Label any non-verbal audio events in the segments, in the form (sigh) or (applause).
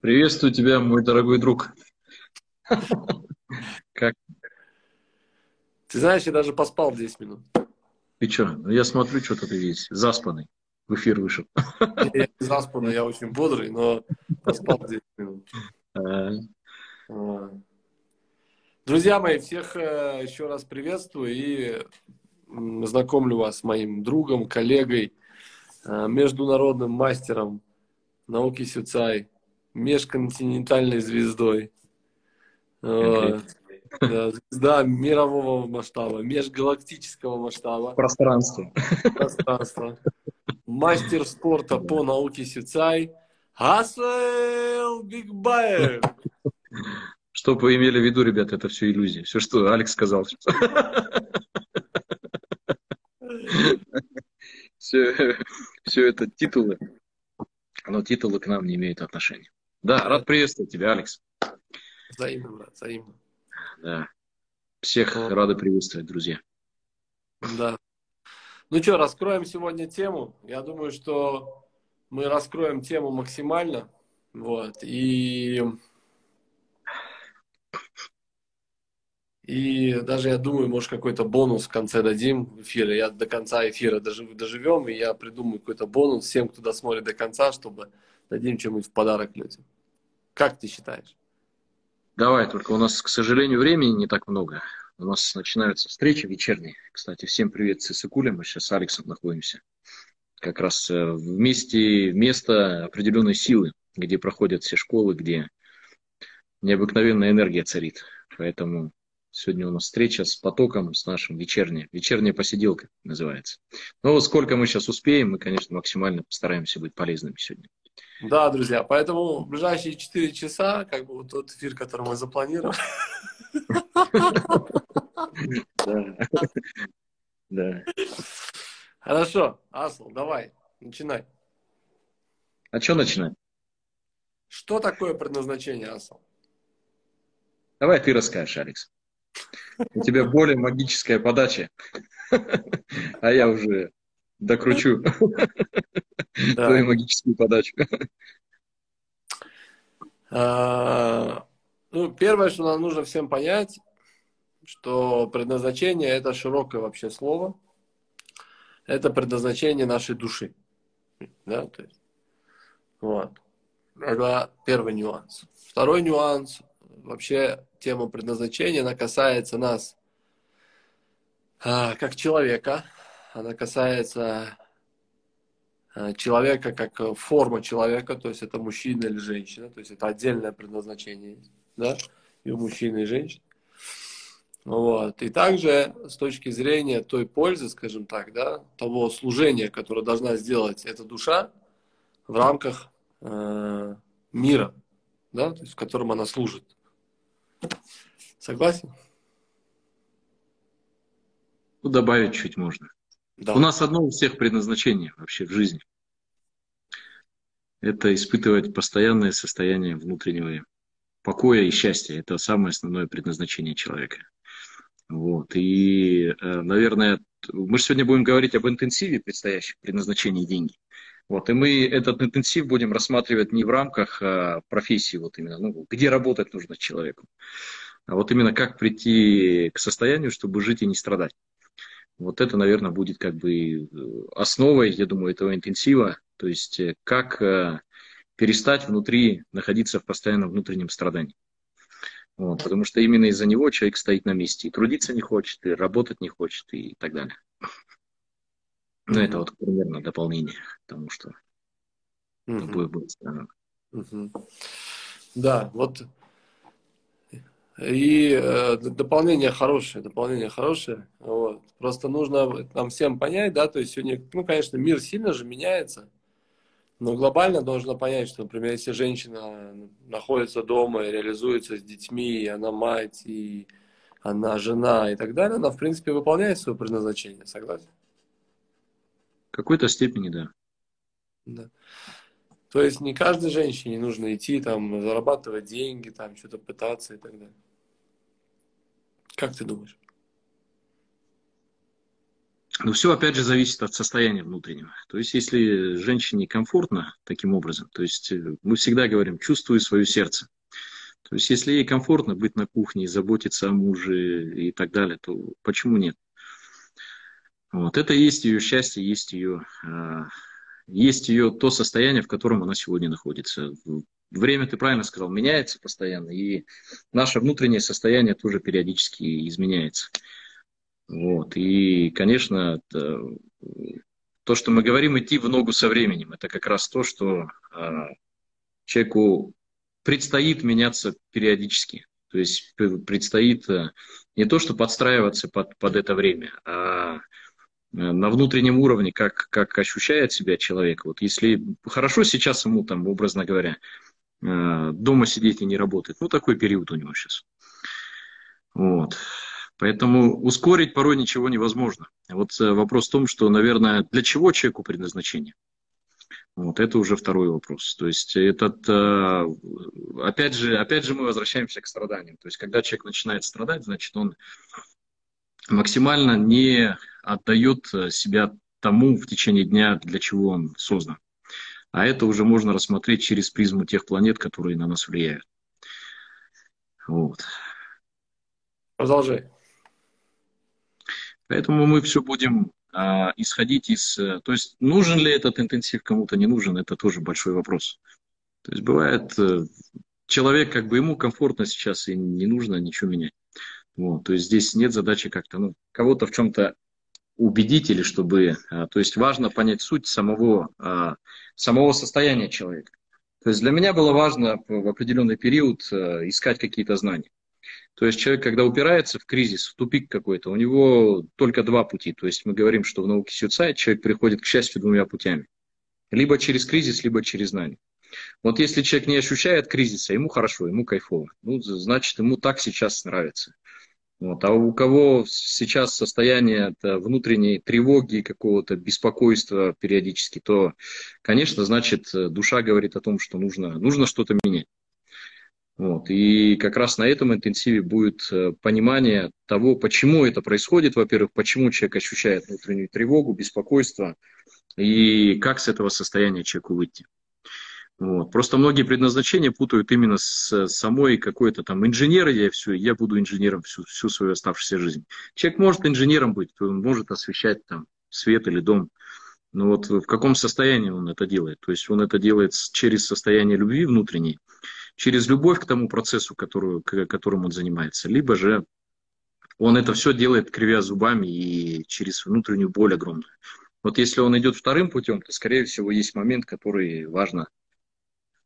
Приветствую тебя, мой дорогой друг. Как? Ты знаешь, я даже поспал 10 минут. Ты что? Ну, я смотрю, что-то ты весь заспанный. В эфир вышел. Я не заспанный, я очень бодрый, но поспал 10 минут. А. Друзья мои, всех э, еще раз приветствую и знакомлю вас с моим другом, коллегой, э, международным мастером науки Сюцай, межконтинентальной звездой. Okay. Да, звезда мирового масштаба, межгалактического масштаба. Пространство. Пространство. Мастер спорта по науке Сюцай Асвел Бигбаев. Что вы имели в виду, ребята, это все иллюзия. Все, что Алекс сказал. Все, все это титулы, но титулы к нам не имеют отношения. Да, рад приветствовать тебя, Алекс. Взаимно, брат, взаимно. Да. Всех вот. рады приветствовать, друзья. Да. Ну что, раскроем сегодня тему. Я думаю, что мы раскроем тему максимально. Вот. И И даже, я думаю, может, какой-то бонус в конце дадим в эфире. Я до конца эфира дожив, доживем, и я придумаю какой-то бонус всем, кто досмотрит до конца, чтобы дадим чем-нибудь в подарок людям. Как ты считаешь? Давай, только у нас, к сожалению, времени не так много. У нас начинаются встречи вечерние. Кстати, всем привет с. Мы сейчас с Алексом находимся. Как раз э, вместе, место определенной силы, где проходят все школы, где необыкновенная энергия царит. Поэтому Сегодня у нас встреча с потоком, с нашим вечерняя. Вечерняя посиделка называется. Но вот сколько мы сейчас успеем, мы, конечно, максимально постараемся быть полезными сегодня. Да, друзья, поэтому в ближайшие 4 часа, как бы вот тот эфир, который мы запланировали. Да. Хорошо, Асл, давай, начинай. А что начинать? Что такое предназначение, Асл? Давай ты расскажешь, Алекс. У тебя более магическая подача, а я уже докручу твою магическую подачу. А, ну, первое, что нам нужно всем понять, что предназначение это широкое вообще слово. Это предназначение нашей души. Да, то есть, вот. Это первый нюанс. Второй нюанс вообще тема предназначения, она касается нас а, как человека, она касается а, человека как форма человека, то есть это мужчина или женщина, то есть это отдельное предназначение, да, и у мужчины, и женщины. Вот. И также с точки зрения той пользы, скажем так, да, того служения, которое должна сделать эта душа в рамках э, мира, да, то есть в котором она служит. Согласен? Ну, добавить чуть можно. Да. У нас одно у всех предназначение вообще в жизни. Это испытывать постоянное состояние внутреннего покоя и счастья. Это самое основное предназначение человека. Вот. И, э, наверное, мы же сегодня будем говорить об интенсиве предстоящих предназначений деньги. Вот, и мы этот интенсив будем рассматривать не в рамках а, профессии, вот именно, ну, где работать нужно человеку, а вот именно как прийти к состоянию, чтобы жить и не страдать. Вот это, наверное, будет как бы э, основой, я думаю, этого интенсива, то есть э, как э, перестать внутри находиться в постоянном внутреннем страдании. Вот, потому что именно из-за него человек стоит на месте, и трудиться не хочет, и работать не хочет, и так далее. Ну, это вот примерно дополнение к тому, что mm-hmm. будет, будет mm-hmm. Да, вот и э, дополнение хорошее, дополнение хорошее. Вот. Просто нужно нам всем понять, да, то есть сегодня, ну, конечно, мир сильно же меняется, но глобально нужно понять, что, например, если женщина находится дома и реализуется с детьми, и она мать, и она жена и так далее, она, в принципе, выполняет свое предназначение, согласен? Какой-то степени, да. Да. То есть не каждой женщине нужно идти там зарабатывать деньги, там что-то пытаться и так далее. Как ты думаешь? Но все, опять же, зависит от состояния внутреннего. То есть, если женщине комфортно таким образом, то есть э, мы всегда говорим, чувствую свое сердце. То есть, если ей комфортно быть на кухне, заботиться о муже и так далее, то почему нет? Вот. Это есть ее счастье, есть ее, а, есть ее то состояние, в котором она сегодня находится. Время, ты правильно сказал, меняется постоянно, и наше внутреннее состояние тоже периодически изменяется. Вот. И, конечно, то, что мы говорим, идти в ногу со временем, это как раз то, что а, человеку предстоит меняться периодически. То есть предстоит а, не то, что подстраиваться под, под это время, а на внутреннем уровне, как, как ощущает себя человек. Вот если хорошо сейчас ему, там, образно говоря, э, дома сидеть и не работать, ну, такой период у него сейчас. Вот. Поэтому ускорить порой ничего невозможно. Вот э, вопрос в том, что, наверное, для чего человеку предназначение? Вот это уже второй вопрос. То есть этот, э, опять же, опять же мы возвращаемся к страданиям. То есть когда человек начинает страдать, значит он максимально не отдает э, себя тому в течение дня, для чего он создан. А это уже можно рассмотреть через призму тех планет, которые на нас влияют. Вот. Продолжай. Поэтому мы все будем а, исходить из... Э, то есть нужен ли этот интенсив кому-то, не нужен, это тоже большой вопрос. То есть бывает, э, человек как бы ему комфортно сейчас и не нужно ничего менять. Вот, то есть здесь нет задачи как-то ну, кого-то в чем-то убедить или чтобы... А, то есть важно понять суть самого, а, самого состояния человека. То есть для меня было важно в определенный период а, искать какие-то знания. То есть человек, когда упирается в кризис, в тупик какой-то, у него только два пути. То есть мы говорим, что в науке Сюцайт человек приходит к счастью двумя путями. Либо через кризис, либо через знание. Вот если человек не ощущает кризиса, ему хорошо, ему кайфово. Ну, значит, ему так сейчас нравится. Вот. А у кого сейчас состояние внутренней тревоги, какого-то беспокойства периодически, то, конечно, значит, душа говорит о том, что нужно, нужно что-то менять. Вот. И как раз на этом интенсиве будет э, понимание того, почему это происходит, во-первых, почему человек ощущает внутреннюю тревогу, беспокойство, и как с этого состояния человеку выйти. Вот. Просто многие предназначения путают именно с самой какой-то там инженером, я все, я буду инженером всю, всю свою оставшуюся жизнь. Человек может инженером быть, он может освещать там свет или дом, но вот в каком состоянии он это делает? То есть он это делает через состояние любви внутренней, через любовь к тому процессу, которую, которым он занимается, либо же он это все делает, кривя зубами и через внутреннюю боль огромную. Вот если он идет вторым путем, то, скорее всего, есть момент, который важно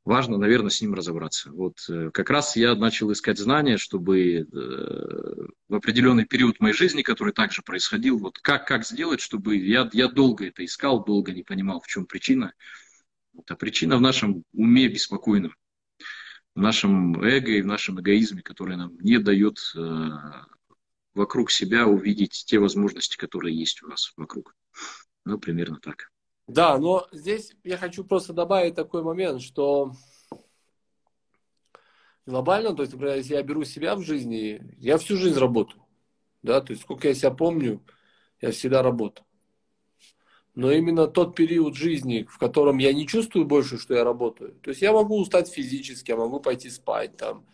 важно, наверное, с ним разобраться. Вот э, как раз я начал искать знания, чтобы э, в определенный период моей жизни, который также происходил, вот как, как сделать, чтобы я, я долго это искал, долго не понимал, в чем причина. Вот, а причина в нашем уме беспокойном, в нашем эго и в нашем эгоизме, который нам не дает э, вокруг себя увидеть те возможности, которые есть у нас вокруг. Ну, примерно так. Да, но здесь я хочу просто добавить такой момент, что глобально, то есть, например, если я беру себя в жизни, я всю жизнь работаю. Да, то есть сколько я себя помню, я всегда работаю. Но именно тот период жизни, в котором я не чувствую больше, что я работаю. То есть я могу устать физически, я могу пойти спать там.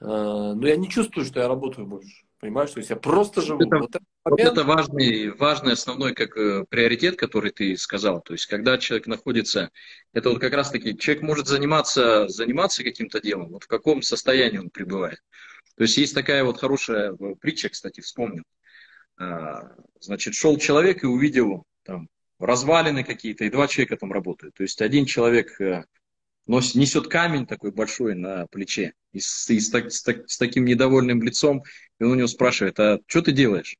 Э, но я не чувствую, что я работаю больше. Понимаешь, то есть я просто живу. Это, вот, вот это важный, важный основной как э, приоритет, который ты сказал. То есть когда человек находится, это вот как раз таки, человек может заниматься, заниматься каким-то делом, вот в каком состоянии он пребывает. То есть есть такая вот хорошая э, притча, кстати, вспомнил. А, значит, шел человек и увидел там развалины какие-то, и два человека там работают. То есть один человек носит, несет камень такой большой на плече, и, с, и с, с, с таким недовольным лицом, и он у него спрашивает, а что ты делаешь?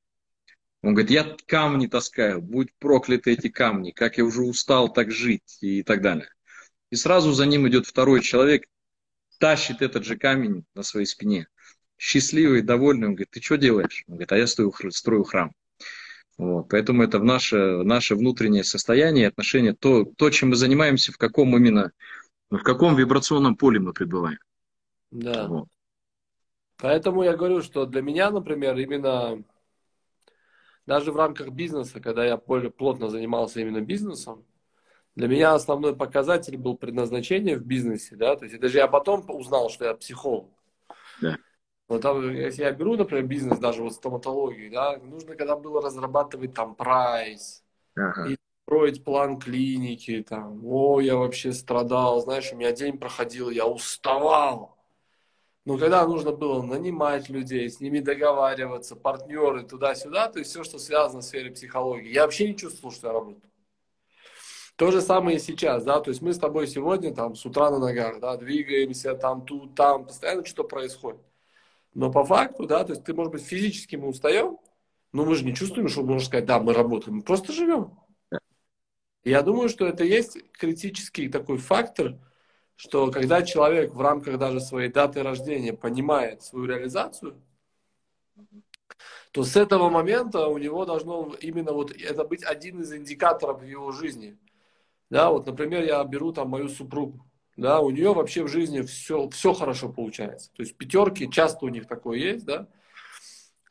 Он говорит, я камни таскаю, будь прокляты эти камни, как я уже устал так жить и так далее. И сразу за ним идет второй человек, тащит этот же камень на своей спине. Счастливый, довольный, он говорит, ты что делаешь? Он говорит, а я строю, строю храм. Вот, поэтому это в наше, наше внутреннее состояние, отношение, то, то, чем мы занимаемся, в каком именно, в каком вибрационном поле мы пребываем. Да. Вот. Поэтому я говорю, что для меня, например, именно даже в рамках бизнеса, когда я более плотно занимался именно бизнесом, для меня основной показатель был предназначение в бизнесе, да, то есть это же я потом узнал, что я психолог. Да. Вот там, если я беру, например, бизнес, даже вот стоматологию, да, нужно, когда было разрабатывать там прайс, ага. и строить план клиники, там, о, я вообще страдал, знаешь, у меня день проходил, я уставал. Но когда нужно было нанимать людей, с ними договариваться, партнеры туда-сюда, то есть все, что связано с сферой психологии, я вообще не чувствовал, что я работаю. То же самое и сейчас, да, то есть мы с тобой сегодня там с утра на ногах, да, двигаемся там, тут, там, постоянно что происходит. Но по факту, да, то есть ты, может быть, физически мы устаем, но мы же не чувствуем, что можно сказать, да, мы работаем, мы просто живем. Я думаю, что это есть критический такой фактор, что когда человек в рамках даже своей даты рождения понимает свою реализацию, то с этого момента у него должно именно вот это быть один из индикаторов в его жизни. Да, вот, например, я беру там мою супругу да, у нее вообще в жизни все, все хорошо получается. То есть пятерки, часто у них такое есть, да,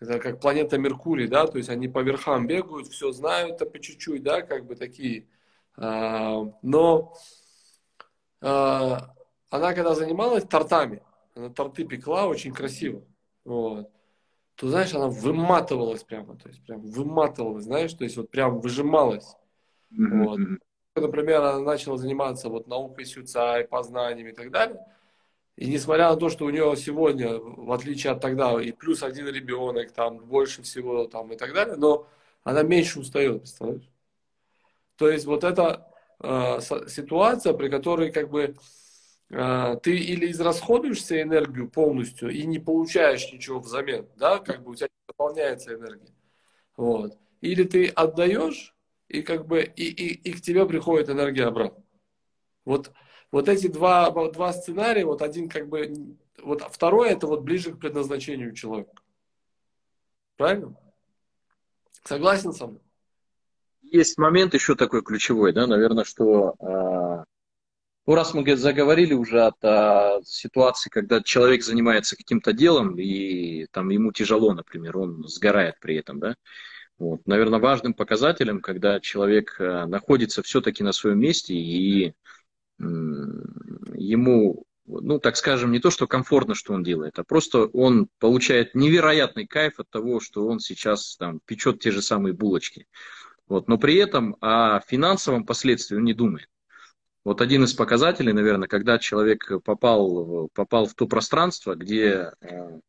это как планета Меркурий, да, то есть они по верхам бегают, все знают, а по чуть-чуть, да, как бы такие. А, но а, она когда занималась тортами, она торты пекла очень красиво, вот, то, знаешь, она выматывалась прямо, то есть прям выматывалась, знаешь, то есть вот прям выжималась. Mm-hmm. Вот например, она начала заниматься вот наукой Сюцай, познаниями и так далее, и несмотря на то, что у нее сегодня, в отличие от тогда, и плюс один ребенок, там, больше всего, там, и так далее, но она меньше устает, представляешь? То есть вот эта э, ситуация, при которой как бы э, ты или израсходуешь себе энергию полностью и не получаешь ничего взамен, да, как бы у тебя не дополняется энергия, вот, или ты отдаешь, и как бы и, и, и к тебе приходит энергия обратно. Вот, вот эти два, два сценария, вот один как бы, вот второй это вот ближе к предназначению человека. Правильно? Согласен со мной? Есть момент еще такой ключевой, да, наверное, что э, ну, раз мы заговорили уже от э, ситуации, когда человек занимается каким-то делом, и там ему тяжело, например, он сгорает при этом, да, вот. Наверное, важным показателем, когда человек э, находится все-таки на своем месте и ему, ну, так скажем, не то, что комфортно, что он делает, а просто он получает невероятный кайф от того, что он сейчас там печет те же самые булочки. Вот. Но при этом о финансовом последствии он не думает. Вот один из показателей, наверное, когда человек попал, попал в то пространство, где, э,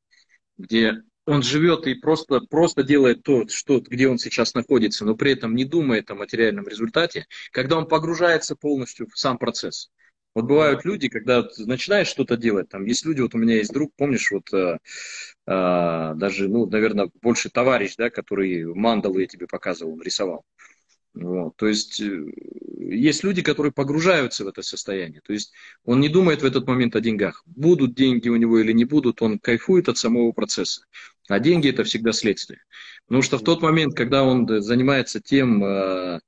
где он живет и просто, просто делает то, что, где он сейчас находится, но при этом не думает о материальном результате, когда он погружается полностью в сам процесс. Вот бывают люди, когда начинаешь что-то делать, там есть люди, вот у меня есть друг, помнишь, вот э, э, даже, ну, наверное, больше товарищ, да, который мандалы я тебе показывал, он рисовал. Вот. То есть э, есть люди, которые погружаются в это состояние. То есть он не думает в этот момент о деньгах. Будут деньги у него или не будут, он кайфует от самого процесса. А деньги это всегда следствие. Потому что в тот момент, когда он занимается тем, э,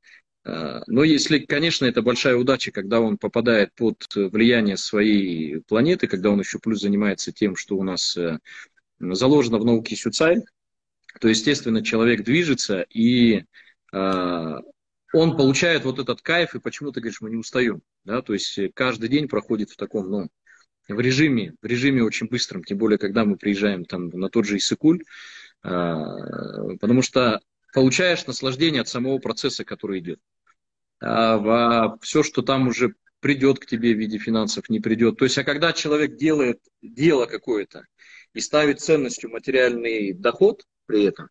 но если, конечно, это большая удача, когда он попадает под влияние своей планеты, когда он еще плюс занимается тем, что у нас заложено в науке Сюцай, то, естественно, человек движется и он получает вот этот кайф, и почему ты говоришь, мы не устаем, да, то есть э, каждый день проходит в таком, ну, в режиме, в режиме очень быстром, тем более, когда мы приезжаем там на тот же Иссыкуль, а, потому что получаешь наслаждение от самого процесса, который идет. А все, что там уже придет к тебе в виде финансов, не придет. То есть, а когда человек делает дело какое-то и ставит ценностью материальный доход при этом,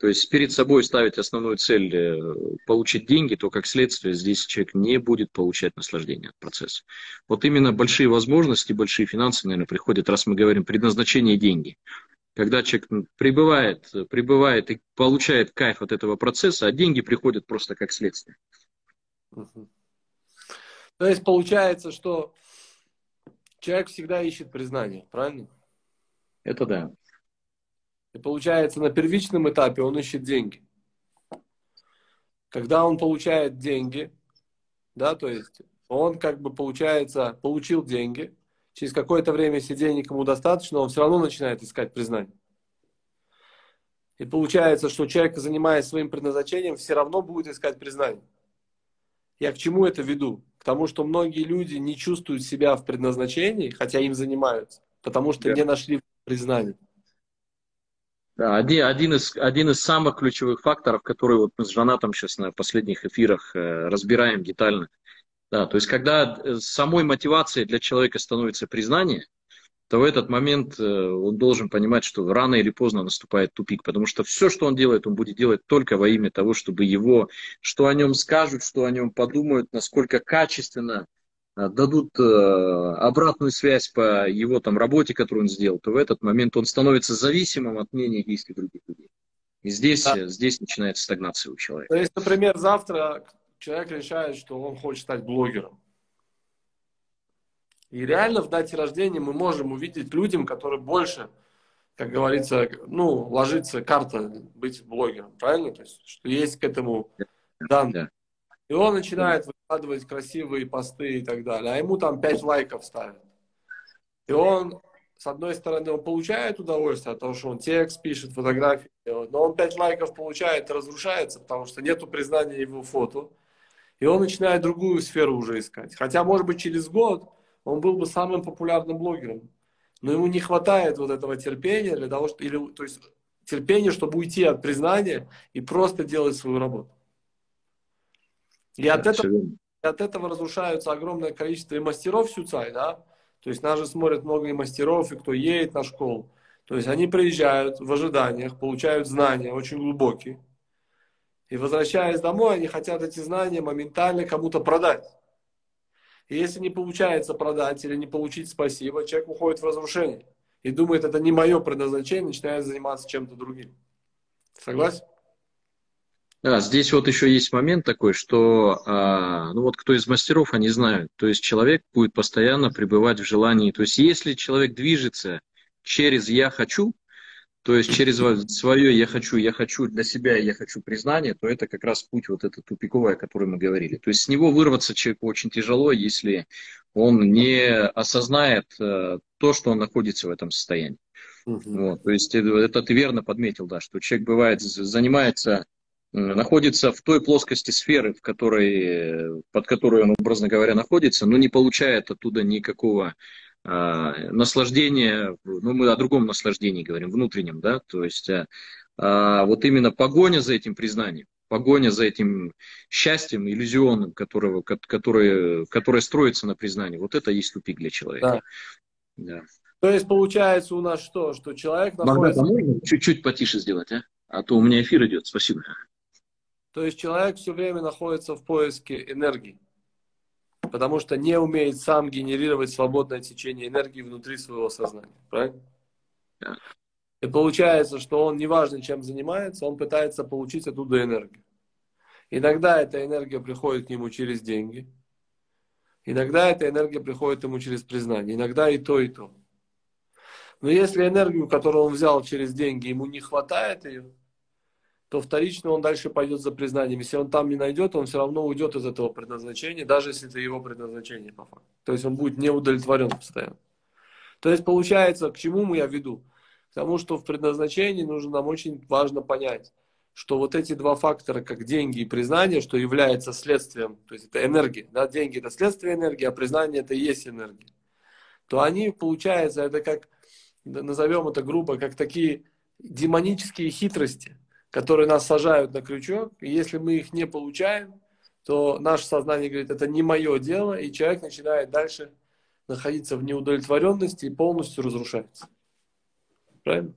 то есть перед собой ставить основную цель э, получить деньги, то как следствие здесь человек не будет получать наслаждение от процесса. Вот именно большие возможности, большие финансы, наверное, приходят, раз мы говорим предназначение деньги. Когда человек прибывает, прибывает и получает кайф от этого процесса, а деньги приходят просто как следствие. То есть получается, что человек всегда ищет признание, правильно? Это да. И получается, на первичном этапе он ищет деньги. Когда он получает деньги, да, то есть он как бы получается, получил деньги, через какое-то время, если денег ему достаточно, он все равно начинает искать признание. И получается, что человек, занимаясь своим предназначением, все равно будет искать признание. Я к чему это веду? К тому, что многие люди не чувствуют себя в предназначении, хотя им занимаются, потому что да. не нашли признание. Да, один, один, из, один из самых ключевых факторов, который вот мы с Жанатом сейчас на последних эфирах э, разбираем детально. Да, то есть, когда э, самой мотивацией для человека становится признание, то в этот момент э, он должен понимать, что рано или поздно наступает тупик, потому что все, что он делает, он будет делать только во имя того, чтобы его, что о нем скажут, что о нем подумают, насколько качественно э, дадут обратную связь по его там работе, которую он сделал, то в этот момент он становится зависимым от мнения и действий других людей. И здесь, да. здесь начинается стагнация у человека. То есть, например, завтра человек решает, что он хочет стать блогером. И реально в дате рождения мы можем увидеть людям, которые больше, как говорится, ну, ложится карта быть блогером, правильно? То есть, что есть к этому данные. И он начинает выкладывать красивые посты и так далее, а ему там 5 лайков ставят. И он, с одной стороны, он получает удовольствие от того, что он текст пишет, фотографии делает, но он 5 лайков получает и разрушается, потому что нету признания его фото. И он начинает другую сферу уже искать. Хотя, может быть, через год он был бы самым популярным блогером. Но ему не хватает вот этого терпения для того, что, или, то есть терпения, чтобы уйти от признания и просто делать свою работу. И от, этого, и от этого разрушаются огромное количество и мастеров Сюцай, да, то есть нас же смотрят много и мастеров, и кто едет на школу. То есть они приезжают в ожиданиях, получают знания очень глубокие. И возвращаясь домой, они хотят эти знания моментально кому-то продать. И если не получается продать или не получить спасибо, человек уходит в разрушение и думает, это не мое предназначение, начинает заниматься чем-то другим. Согласен? Да, здесь вот еще есть момент такой, что, а, ну вот кто из мастеров, они знают, то есть человек будет постоянно пребывать в желании, то есть если человек движется через «я хочу», то есть через свое «я хочу», «я хочу для себя», «я хочу признание», то это как раз путь вот этот тупиковый, о котором мы говорили. То есть с него вырваться человеку очень тяжело, если он не осознает э, то, что он находится в этом состоянии. Угу. Вот, то есть это, ты верно подметил, да, что человек бывает, занимается, находится в той плоскости сферы, в которой, под которой он, образно говоря, находится, но не получает оттуда никакого наслаждение, ну мы о другом наслаждении говорим, внутреннем, да, то есть а, а, вот именно погоня за этим признанием, погоня за этим счастьем иллюзионным, которого, которое, которое строится на признании, вот это есть тупик для человека. Да. Да. То есть получается у нас что, что человек находится... Можно чуть-чуть потише сделать, а? А то у меня эфир идет, спасибо. То есть человек все время находится в поиске энергии потому что не умеет сам генерировать свободное течение энергии внутри своего сознания. Правильно? Да. И получается, что он, неважно чем занимается, он пытается получить оттуда энергию. Иногда эта энергия приходит к нему через деньги. Иногда эта энергия приходит ему через признание. Иногда и то, и то. Но если энергию, которую он взял через деньги, ему не хватает ее, то вторично он дальше пойдет за признанием. Если он там не найдет, он все равно уйдет из этого предназначения, даже если это его предназначение по факту. То есть он будет не удовлетворен постоянно. То есть получается, к чему я веду? К тому, что в предназначении нужно нам очень важно понять, что вот эти два фактора, как деньги и признание, что является следствием, то есть это энергия, да, деньги это следствие энергии, а признание это и есть энергия, то они, получается, это как, назовем это грубо, как такие демонические хитрости, которые нас сажают на крючок, и если мы их не получаем, то наше сознание говорит, это не мое дело, и человек начинает дальше находиться в неудовлетворенности и полностью разрушается. Правильно?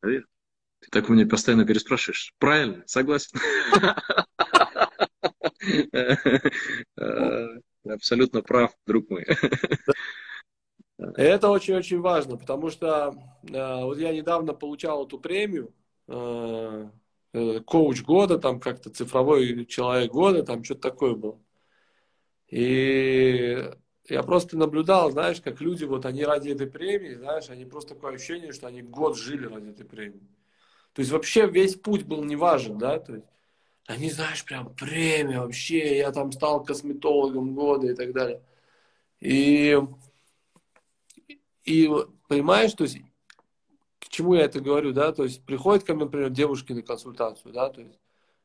Ты так у меня постоянно переспрашиваешь. Правильно, согласен. Абсолютно прав, друг мой. Это очень-очень важно, потому что э, вот я недавно получал эту премию Э, э, коуч года, там как-то цифровой человек года, там что-то такое было. И я просто наблюдал, знаешь, как люди, вот они ради этой премии, знаешь, они просто такое ощущение, что они год жили ради этой премии. То есть вообще весь путь был не важен, да, то есть они, знаешь, прям премия вообще, я там стал косметологом года и так далее. И, и понимаешь, то есть чему я это говорю, да, то есть приходит ко мне, например, девушки на консультацию, да, то есть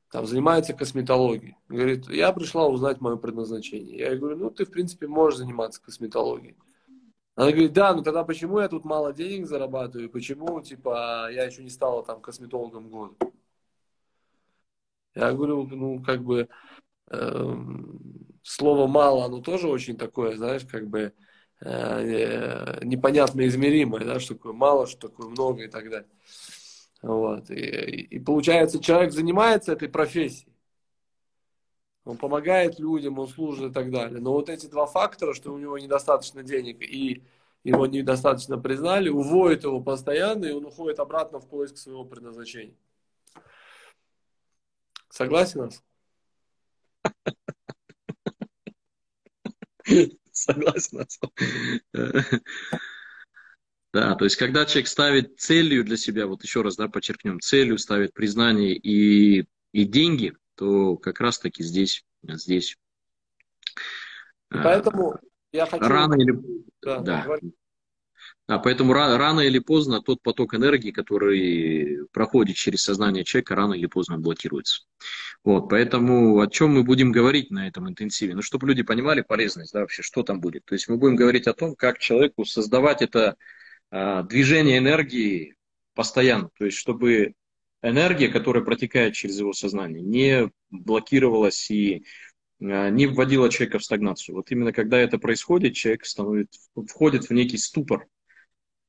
там занимается косметологией. Говорит, я пришла узнать мое предназначение. Я говорю, ну ты в принципе можешь заниматься косметологией. Она говорит, да, ну тогда почему я тут мало денег зарабатываю, почему, типа, я еще не стала там косметологом года? Я говорю, ну, как бы, э, слово мало, оно тоже очень такое, знаешь, как бы, непонятно измеримое, да, что такое мало, что такое много и так далее. Вот. И, и получается, человек занимается этой профессией. Он помогает людям, он служит и так далее. Но вот эти два фактора, что у него недостаточно денег и его недостаточно признали, уводят его постоянно, и он уходит обратно в поиск своего предназначения. Согласен нас? (laughs) Согласен. Да, то есть когда человек ставит целью для себя, вот еще раз да, подчеркнем, целью ставит признание и, и деньги, то как раз таки здесь, здесь. И поэтому я хочу... Рано или... Да, да. Да, поэтому рано или поздно тот поток энергии, который проходит через сознание человека, рано или поздно блокируется. Вот, поэтому о чем мы будем говорить на этом интенсиве? Ну, чтобы люди понимали полезность, да, вообще, что там будет. То есть мы будем говорить о том, как человеку создавать это а, движение энергии постоянно. То есть, чтобы энергия, которая протекает через его сознание, не блокировалась и а, не вводила человека в стагнацию. Вот именно когда это происходит, человек становится, входит в некий ступор.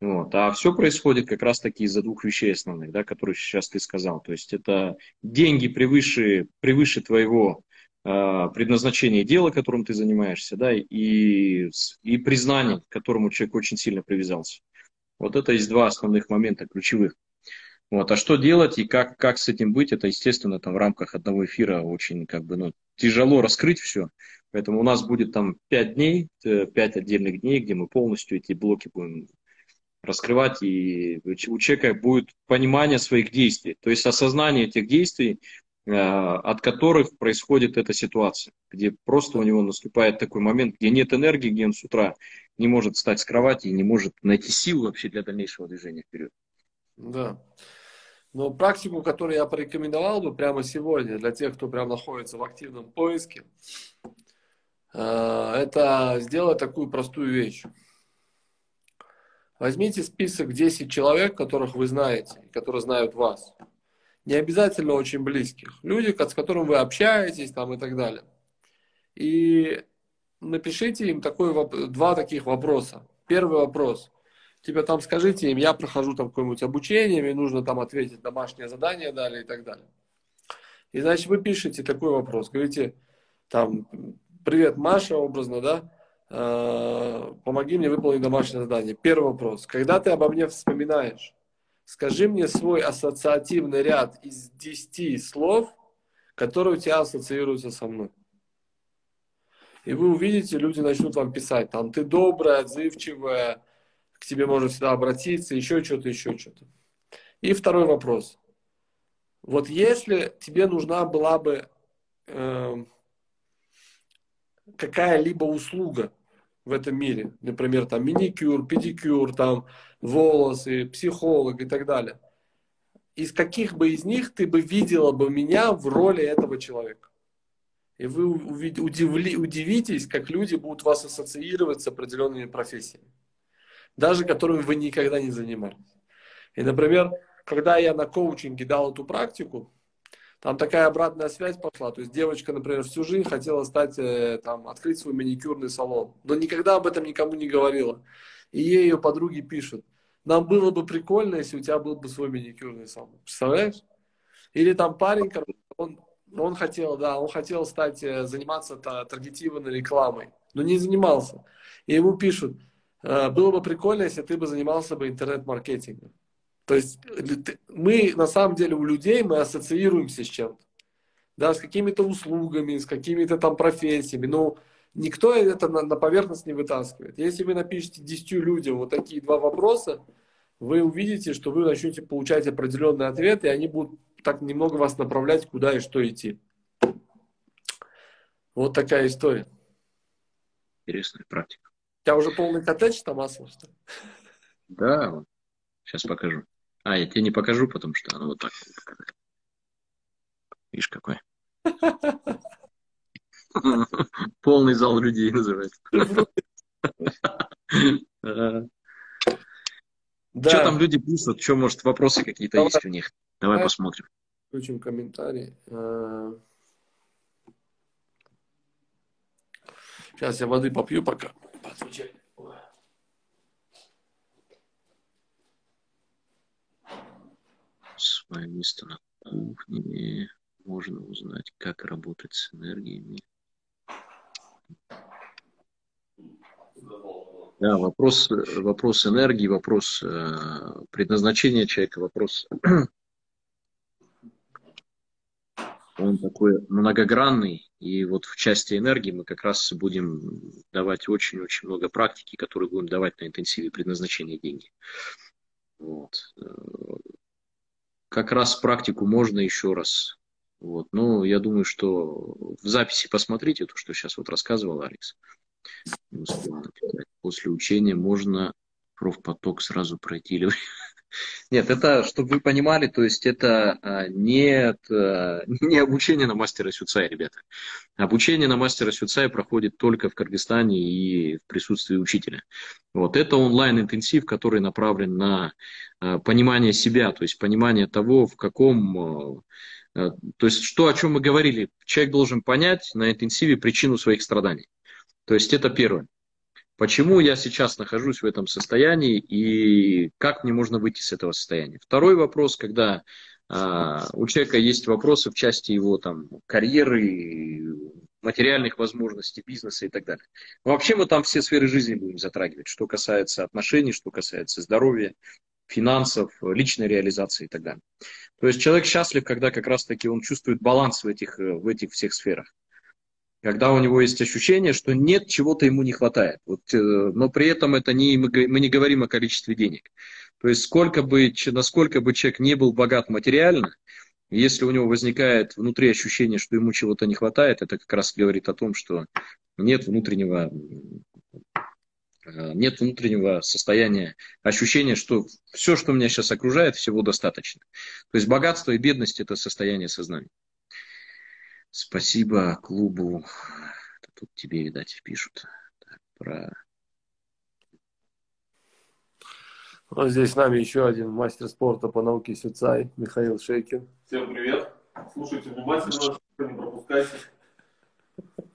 Вот. А все происходит как раз-таки из-за двух вещей основных, да, которые сейчас ты сказал. То есть это деньги превыше, превыше твоего э, предназначения дела, которым ты занимаешься, да, и, и признание, к которому человек очень сильно привязался. Вот это есть два основных момента ключевых. Вот. А что делать и как, как с этим быть, это, естественно, там в рамках одного эфира очень как бы, ну, тяжело раскрыть все. Поэтому у нас будет там пять дней, э, пять отдельных дней, где мы полностью эти блоки будем раскрывать, и у человека будет понимание своих действий, то есть осознание этих действий, э, от которых происходит эта ситуация, где просто у него наступает такой момент, где нет энергии, где он с утра не может встать с кровати и не может найти силу вообще для дальнейшего движения вперед. Да. Но практику, которую я порекомендовал бы прямо сегодня для тех, кто прям находится в активном поиске, э, это сделать такую простую вещь. Возьмите список 10 человек, которых вы знаете, которые знают вас. Не обязательно очень близких. Люди, с которыми вы общаетесь там, и так далее. И напишите им такой, два таких вопроса. Первый вопрос. Типа там скажите им, я прохожу там какое-нибудь обучение, мне нужно там ответить домашнее задание далее и так далее. И значит вы пишете такой вопрос. Говорите там, привет, Маша, образно, да? Э, помоги мне выполнить домашнее задание. Первый вопрос. Когда ты обо мне вспоминаешь, скажи мне свой ассоциативный ряд из 10 слов, которые у тебя ассоциируются со мной. И вы увидите, люди начнут вам писать, там, ты добрая, отзывчивая, к тебе можно всегда обратиться, еще что-то, еще что-то. И второй вопрос. Вот если тебе нужна была бы э, какая-либо услуга в этом мире. Например, там миникюр, педикюр, там волосы, психолог и так далее. Из каких бы из них ты бы видела бы меня в роли этого человека? И вы удивли, удивитесь, как люди будут вас ассоциировать с определенными профессиями, даже которыми вы никогда не занимались. И, например, когда я на коучинге дал эту практику, там такая обратная связь пошла. То есть девочка, например, всю жизнь хотела стать, э, там, открыть свой маникюрный салон, но никогда об этом никому не говорила. И ей ее подруги пишут, нам было бы прикольно, если у тебя был бы свой маникюрный салон. Представляешь? Или там парень, он, он хотел, да, он хотел стать, э, заниматься таргетированной рекламой, но не занимался. И ему пишут, «Э, было бы прикольно, если ты бы занимался бы интернет-маркетингом. То есть мы на самом деле у людей мы ассоциируемся с чем-то. Да, с какими-то услугами, с какими-то там профессиями. Но никто это на, на поверхность не вытаскивает. Если вы напишете 10 людям вот такие два вопроса, вы увидите, что вы начнете получать определенные ответы, и они будут так немного вас направлять, куда и что идти. Вот такая история. Интересная практика. У тебя уже полный коттедж там, что Да, сейчас покажу. А, я тебе не покажу, потому что оно вот так Видишь, какой. (laughs) Полный зал людей называется. Да. Что там люди пишут? Что, может, вопросы какие-то есть у них? Давай посмотрим. Включим комментарий. Сейчас я воды попью пока. Свое место на кухне. Можно узнать, как работать с энергиями. Да, вопрос, вопрос энергии, вопрос э, предназначения человека, вопрос (clears throat) он такой многогранный, и вот в части энергии мы как раз будем давать очень-очень много практики, которые будем давать на интенсиве предназначения деньги. Вот. Как раз практику можно еще раз. Вот. Но я думаю, что в записи посмотрите то, что сейчас вот рассказывал Алекс. После учения можно профпоток сразу пройти нет, это, чтобы вы понимали, то есть это а, не, (laughs) не обучение на мастера Сюцай, ребята. Обучение на мастера Сюцай проходит только в Кыргызстане и в присутствии учителя. Вот это онлайн-интенсив, который направлен на а, понимание себя, то есть понимание того, в каком... А, то есть что, о чем мы говорили, человек должен понять на интенсиве причину своих страданий. То есть это первое. Почему я сейчас нахожусь в этом состоянии и как мне можно выйти с этого состояния? Второй вопрос, когда а, у человека есть вопросы в части его там, карьеры, материальных возможностей, бизнеса и так далее. вообще мы там все сферы жизни будем затрагивать, что касается отношений, что касается здоровья, финансов, личной реализации и так далее. То есть человек счастлив, когда как раз-таки он чувствует баланс в этих, в этих всех сферах когда у него есть ощущение, что нет, чего-то ему не хватает. Вот, э, но при этом это не, мы, не говорим о количестве денег. То есть сколько бы, насколько бы человек не был богат материально, если у него возникает внутри ощущение, что ему чего-то не хватает, это как раз говорит о том, что нет внутреннего, э, нет внутреннего состояния, ощущения, что все, что меня сейчас окружает, всего достаточно. То есть богатство и бедность – это состояние сознания. Спасибо клубу. Тут тебе, видать, пишут. Так, про... Вот здесь с нами еще один мастер спорта по науке Сюцай, Михаил Шейкин. Всем привет. Слушайте внимательно, не пропускайте.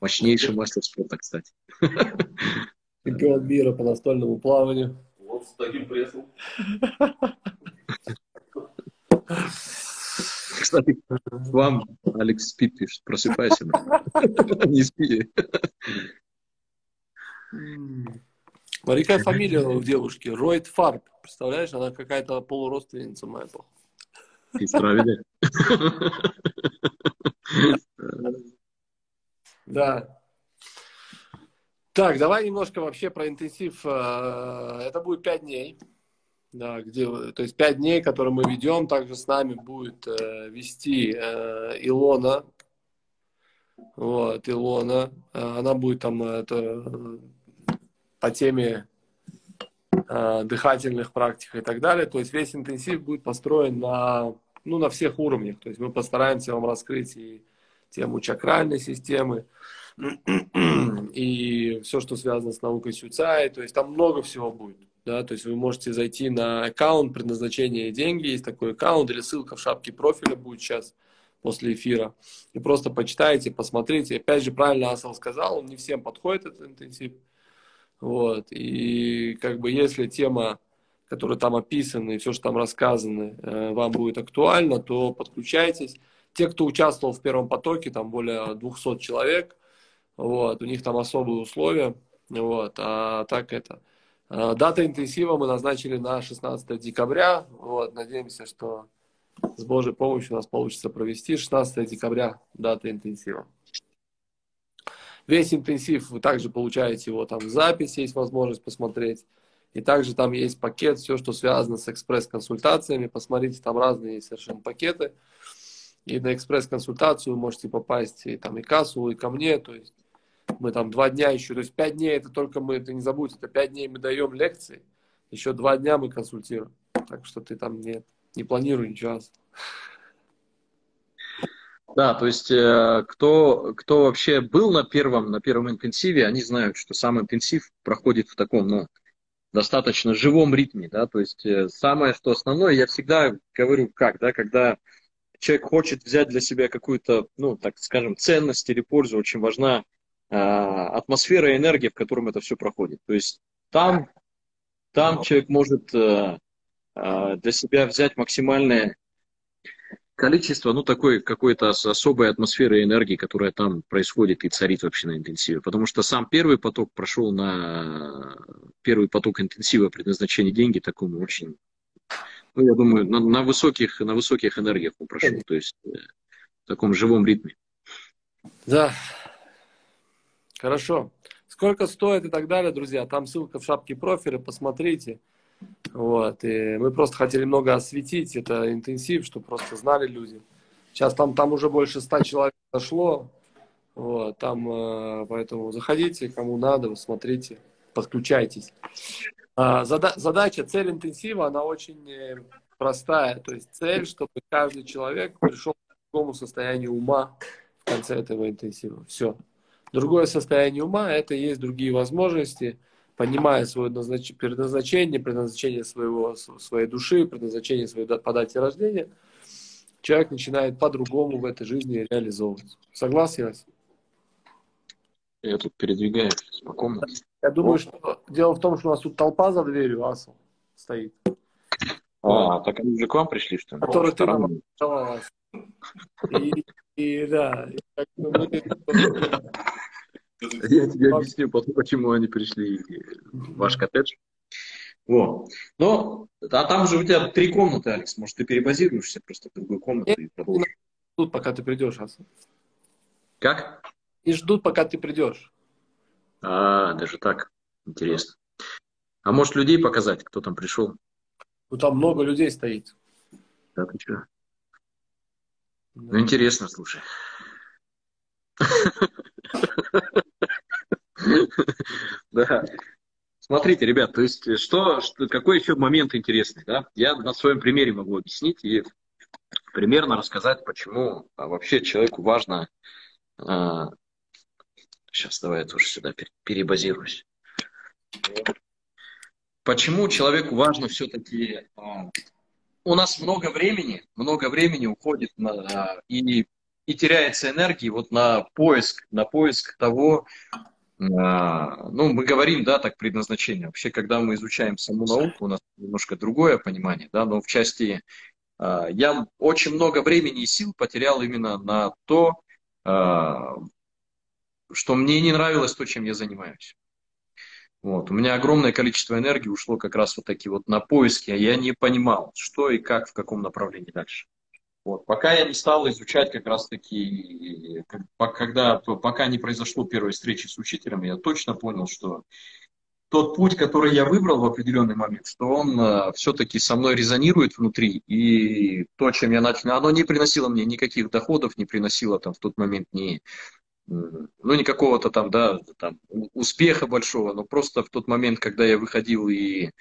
Мощнейший мастер спорта, кстати. Чемпион мира по настольному плаванию. Вот с таким прессом. (laughs) Кстати, вам Алекс спит, пишет, просыпайся. (laughs) Не спи. Смотри, какая фамилия у девушки. Ройд Фарб. Представляешь, она какая-то полуродственница моя. Сестра, видать. (laughs) Да. Так, давай немножко вообще про интенсив. Э, это будет пять дней да, где, то есть пять дней, которые мы ведем, также с нами будет э, вести э, Илона, вот, Илона, э, она будет там э, это, по теме э, дыхательных практик и так далее, то есть весь интенсив будет построен на, ну, на всех уровнях, то есть мы постараемся вам раскрыть и тему чакральной системы, (clears throat) и все, что связано с наукой Сюцай, то есть там много всего будет да, то есть вы можете зайти на аккаунт предназначение деньги, есть такой аккаунт, или ссылка в шапке профиля будет сейчас после эфира, и просто почитайте, посмотрите. Опять же, правильно Асал сказал, не всем подходит этот интенсив, вот, и как бы если тема, которая там описана, и все, что там рассказано, э, вам будет актуально, то подключайтесь. Те, кто участвовал в первом потоке, там более 200 человек, вот, у них там особые условия, вот, а так это – дата интенсива мы назначили на 16 декабря. Вот, надеемся, что с Божьей помощью у нас получится провести 16 декабря дата интенсива. Весь интенсив вы также получаете его там в записи, есть возможность посмотреть. И также там есть пакет, все, что связано с экспресс-консультациями. Посмотрите, там разные совершенно пакеты. И на экспресс-консультацию вы можете попасть и там и кассу, и ко мне. То есть мы там два дня еще, то есть пять дней это только мы, ты не забудь, это пять дней мы даем лекции, еще два дня мы консультируем. Так что ты там нет. Не планирую ничего. Да, то есть э, кто, кто вообще был на первом, на первом интенсиве, они знают, что сам интенсив проходит в таком, ну, достаточно живом ритме, да, то есть э, самое, что основное, я всегда говорю как, да, когда человек хочет взять для себя какую-то, ну, так скажем, ценность или пользу, очень важна атмосфера и энергия, в котором это все проходит. То есть там, там человек может э, э, для себя взять максимальное количество, ну, такой какой-то особой атмосферы и энергии, которая там происходит и царит вообще на интенсиве. Потому что сам первый поток прошел на первый поток интенсива предназначения деньги такому очень, ну, я думаю, на, на, высоких, на высоких энергиях он прошел, то есть э, в таком живом ритме. Да, хорошо. Сколько стоит и так далее, друзья, там ссылка в шапке профиля, посмотрите. Вот. И мы просто хотели много осветить это интенсив, чтобы просто знали люди. Сейчас там, там уже больше ста человек зашло. Вот, там, э, поэтому заходите, кому надо, смотрите, подключайтесь. А, зада задача, цель интенсива, она очень э, простая. То есть цель, чтобы каждый человек пришел к другому состоянию ума в конце этого интенсива. Все. Другое состояние ума – это есть другие возможности – понимая свое предназначение, предназначение своего, своей души, предназначение своей по дате рождения, человек начинает по-другому в этой жизни реализовываться. Согласен, Я тут передвигаюсь по комнате. Я думаю, что дело в том, что у нас тут толпа за дверью, Асл, стоит. А, так они уже к вам пришли, что ли? Который ты нам и, и да, и, мы, (laughs) я тебе объясню потом, почему они пришли в ваш коттедж. Вот. Но, а там же у тебя три комнаты, Алекс. Может, ты перебазируешься просто в другую комнату и продолжишь? Ждут, пока ты придешь, Асан. Как? И ждут, пока ты придешь. А, даже так. Интересно. А может, людей показать, кто там пришел? Ну, там много людей стоит. Да, ты что? Ну, интересно, слушай. (laughs) Да. Смотрите, ребят, то есть что, что, какой еще момент интересный, да? Я на своем примере могу объяснить и примерно рассказать, почему а, вообще человеку важно... А, сейчас давай я тоже сюда перебазируюсь. Почему человеку важно все-таки... А, у нас много времени, много времени уходит на, а, и, и теряется энергии вот на поиск, на поиск того, а, ну, мы говорим, да, так, предназначение. Вообще, когда мы изучаем саму науку, у нас немножко другое понимание, да, но в части а, я очень много времени и сил потерял именно на то, что мне не нравилось то, чем я занимаюсь. Вот. У меня огромное количество энергии ушло как раз вот такие вот на поиски, а я не понимал, что и как, в каком направлении дальше. Вот. Пока я не стал изучать как раз-таки, когда, пока не произошло первой встречи с учителем, я точно понял, что тот путь, который я выбрал в определенный момент, что он э, все-таки со мной резонирует внутри, и то, чем я начал, оно не приносило мне никаких доходов, не приносило там в тот момент ни, ну, никакого-то там, да, там, успеха большого, но просто в тот момент, когда я выходил и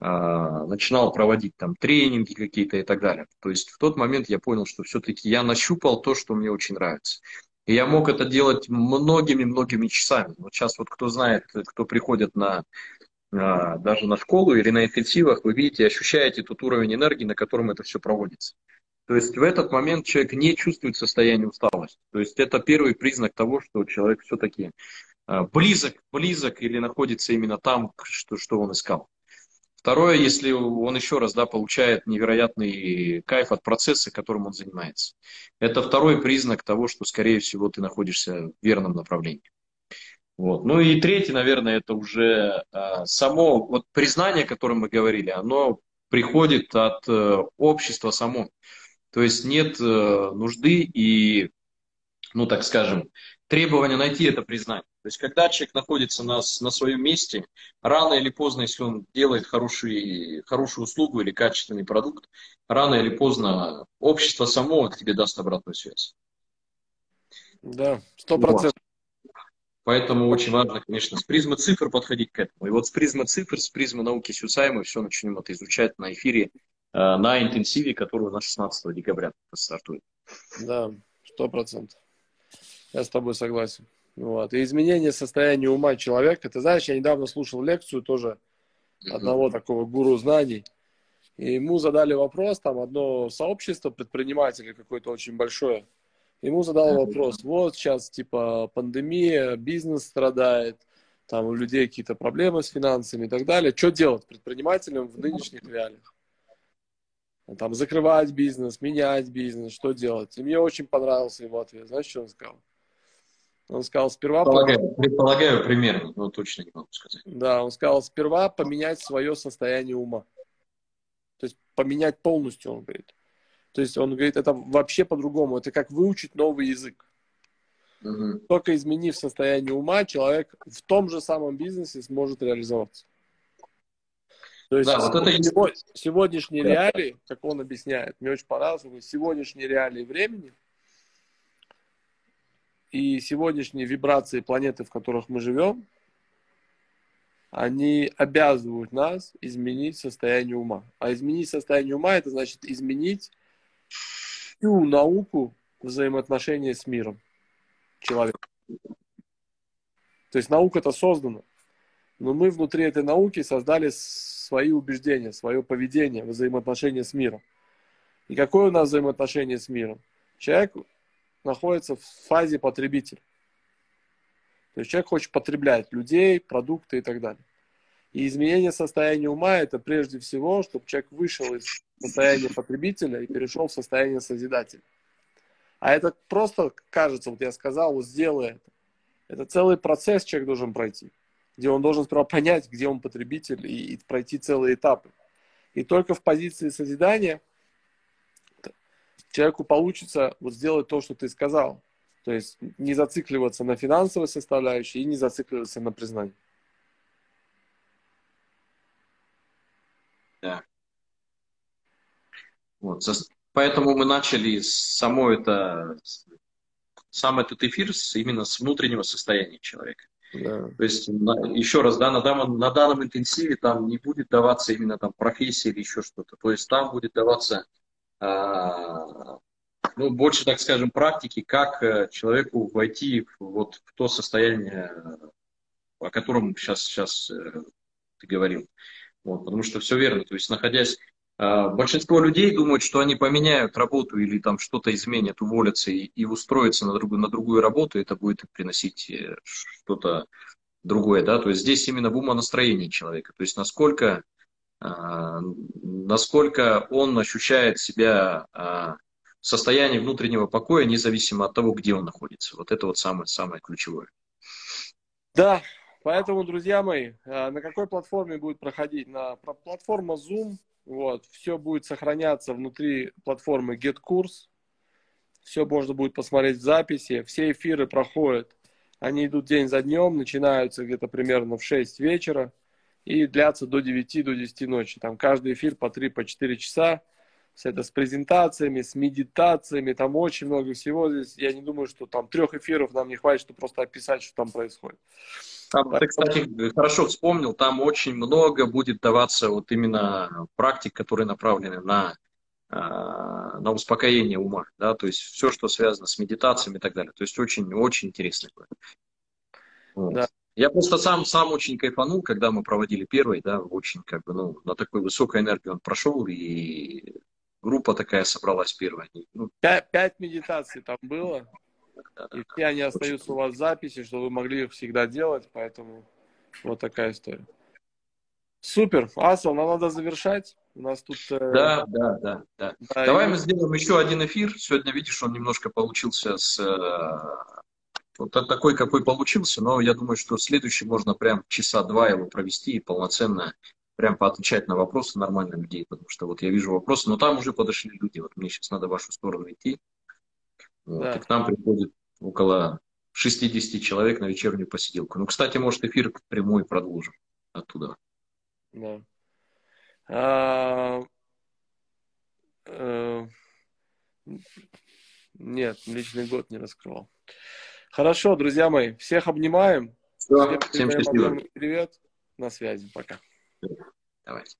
а, начинал проводить там тренинги какие-то и так далее. То есть в тот момент я понял, что все-таки я нащупал то, что мне очень нравится. И я мог это делать многими-многими часами. Вот сейчас вот кто знает, кто приходит на а, даже на школу или на интенсивах, вы видите, ощущаете тот уровень энергии, на котором это все проводится. То есть в этот момент человек не чувствует состояние усталости. То есть это первый признак того, что человек все-таки а, близок, близок или находится именно там, что, что он искал. Второе, если он еще раз да, получает невероятный кайф от процесса, которым он занимается. Это второй признак того, что, скорее всего, ты находишься в верном направлении. Вот. Ну и третий, наверное, это уже а, само вот признание, о котором мы говорили, оно приходит от а, общества само. То есть нет а, нужды и, ну так скажем, требования найти это признание. То есть, когда человек находится на, на своем месте, рано или поздно, если он делает хороший, хорошую услугу или качественный продукт, рано или поздно общество само тебе даст обратную связь. Да, сто процентов. Поэтому очень важно, конечно, с призмы цифр подходить к этому. И вот с призмы цифр, с призмы науки Сюсай мы все начнем это изучать на эфире на интенсиве, который у нас 16 декабря стартует. Да, сто процентов. Я с тобой согласен. Вот. И изменение состояния ума человека. Ты знаешь, я недавно слушал лекцию тоже одного такого гуру знаний. И ему задали вопрос, там одно сообщество предпринимателей какое-то очень большое. Ему задал вопрос, вот сейчас типа пандемия, бизнес страдает, там у людей какие-то проблемы с финансами и так далее. Что делать предпринимателям в нынешних реалиях? Там закрывать бизнес, менять бизнес, что делать? И мне очень понравился его ответ. Знаешь, что он сказал? Он сказал сперва... Предполагаю, предполагаю примерно, но точно не могу сказать. Да, он сказал сперва поменять свое состояние ума. То есть поменять полностью, он говорит. То есть он говорит, это вообще по-другому. Это как выучить новый язык. Угу. Только изменив состояние ума, человек в том же самом бизнесе сможет реализоваться. То есть да, вот это сегодняшние да. реалии, как он объясняет, мне очень понравилось, сегодняшние реалии времени и сегодняшние вибрации планеты, в которых мы живем, они обязывают нас изменить состояние ума. А изменить состояние ума, это значит изменить всю науку взаимоотношения с миром человека. То есть наука-то создана, но мы внутри этой науки создали свои убеждения, свое поведение, взаимоотношения с миром. И какое у нас взаимоотношение с миром? Человек находится в фазе потребителя. То есть человек хочет потреблять людей, продукты и так далее. И изменение состояния ума – это прежде всего, чтобы человек вышел из состояния потребителя и перешел в состояние созидателя. А это просто кажется, вот я сказал, вот сделай это. Это целый процесс человек должен пройти, где он должен сперва понять, где он потребитель, и, и пройти целые этапы. И только в позиции созидания человеку получится вот сделать то, что ты сказал. То есть не зацикливаться на финансовой составляющей и не зацикливаться на признании. Да. Вот. Поэтому мы начали само это, сам этот эфир именно с внутреннего состояния человека. Да. То есть, на, еще раз, да, на, данном, на данном интенсиве там не будет даваться именно там профессия или еще что-то. То есть там будет даваться а, ну, больше, так скажем, практики, как э, человеку войти в, вот, в то состояние, о котором сейчас, сейчас э, ты говорил. Вот, потому что все верно. То есть, находясь Большинство людей думают, что они поменяют работу или там что-то изменят, уволятся и, и устроятся на другую, на другую работу, это будет приносить э, что-то другое, да, то есть здесь именно в умонастроении человека, то есть насколько, а, насколько он ощущает себя а, в состоянии внутреннего покоя, независимо от того, где он находится. Вот это вот самое, самое ключевое. Да, поэтому, друзья мои, на какой платформе будет проходить? На платформа Zoom, вот, все будет сохраняться внутри платформы GetCourse. Все можно будет посмотреть в записи. Все эфиры проходят. Они идут день за днем, начинаются где-то примерно в 6 вечера и длятся до 9, до 10 ночи. Там каждый эфир по 3, по 4 часа. Все это с презентациями, с медитациями, там очень много всего. Здесь я не думаю, что там трех эфиров нам не хватит, чтобы просто описать, что там происходит. Там, ты, кстати, хорошо вспомнил, там очень много будет даваться вот именно практик, которые направлены на, а, на успокоение ума, да, то есть все, что связано с медитациями и так далее. То есть очень-очень интересно будет. Вот. Да. Я просто сам, сам очень кайфанул, когда мы проводили первый, да, очень как бы, ну, на такой высокой энергии он прошел, и группа такая собралась первая. Ну, пять, пять медитаций там было. И все они остаются у вас в записи, что вы могли их всегда делать, поэтому вот такая история. Супер. Асл, нам надо завершать. У нас тут... Э, да, да, да, да. да Давай и... мы сделаем еще один эфир. Сегодня, видишь, он немножко получился с... Э, вот такой, какой получился, но я думаю, что следующий можно прям часа два его провести и полноценно прям поотвечать на вопросы нормально людей, потому что вот я вижу вопросы, но там уже подошли люди, вот мне сейчас надо в вашу сторону идти. Да. К нам приходит около 60 человек на вечернюю посиделку. Ну, кстати, может, эфир прямой продолжим оттуда. Да. А, э, нет, личный год не раскрывал. Хорошо, друзья мои, всех обнимаем. Все, всем, всем счастливо. Привет, на связи, пока. Давайте.